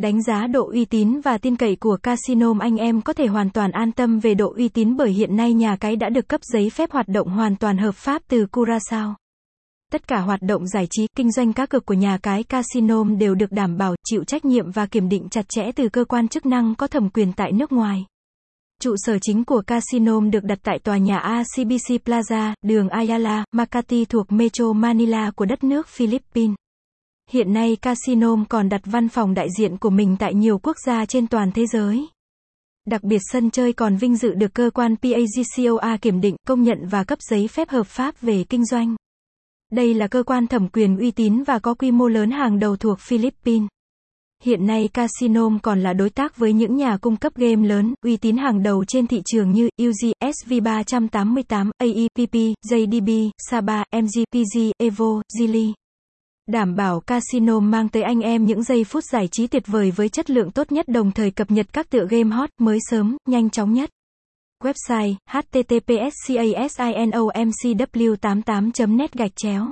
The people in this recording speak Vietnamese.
Đánh giá độ uy tín và tin cậy của casino anh em có thể hoàn toàn an tâm về độ uy tín bởi hiện nay nhà cái đã được cấp giấy phép hoạt động hoàn toàn hợp pháp từ Curaçao. Tất cả hoạt động giải trí, kinh doanh cá cược của nhà cái casino đều được đảm bảo, chịu trách nhiệm và kiểm định chặt chẽ từ cơ quan chức năng có thẩm quyền tại nước ngoài. Trụ sở chính của casino được đặt tại tòa nhà ACBC Plaza, đường Ayala, Makati thuộc Metro Manila của đất nước Philippines. Hiện nay casino còn đặt văn phòng đại diện của mình tại nhiều quốc gia trên toàn thế giới. Đặc biệt sân chơi còn vinh dự được cơ quan PAGCOA kiểm định, công nhận và cấp giấy phép hợp pháp về kinh doanh. Đây là cơ quan thẩm quyền uy tín và có quy mô lớn hàng đầu thuộc Philippines. Hiện nay Casino còn là đối tác với những nhà cung cấp game lớn, uy tín hàng đầu trên thị trường như UG, SV388, AEPP, JDB, Saba, MG, PG, Evo, Zili. Đảm bảo casino mang tới anh em những giây phút giải trí tuyệt vời với chất lượng tốt nhất đồng thời cập nhật các tựa game hot, mới sớm, nhanh chóng nhất. Website, https casinomcw88.net gạch chéo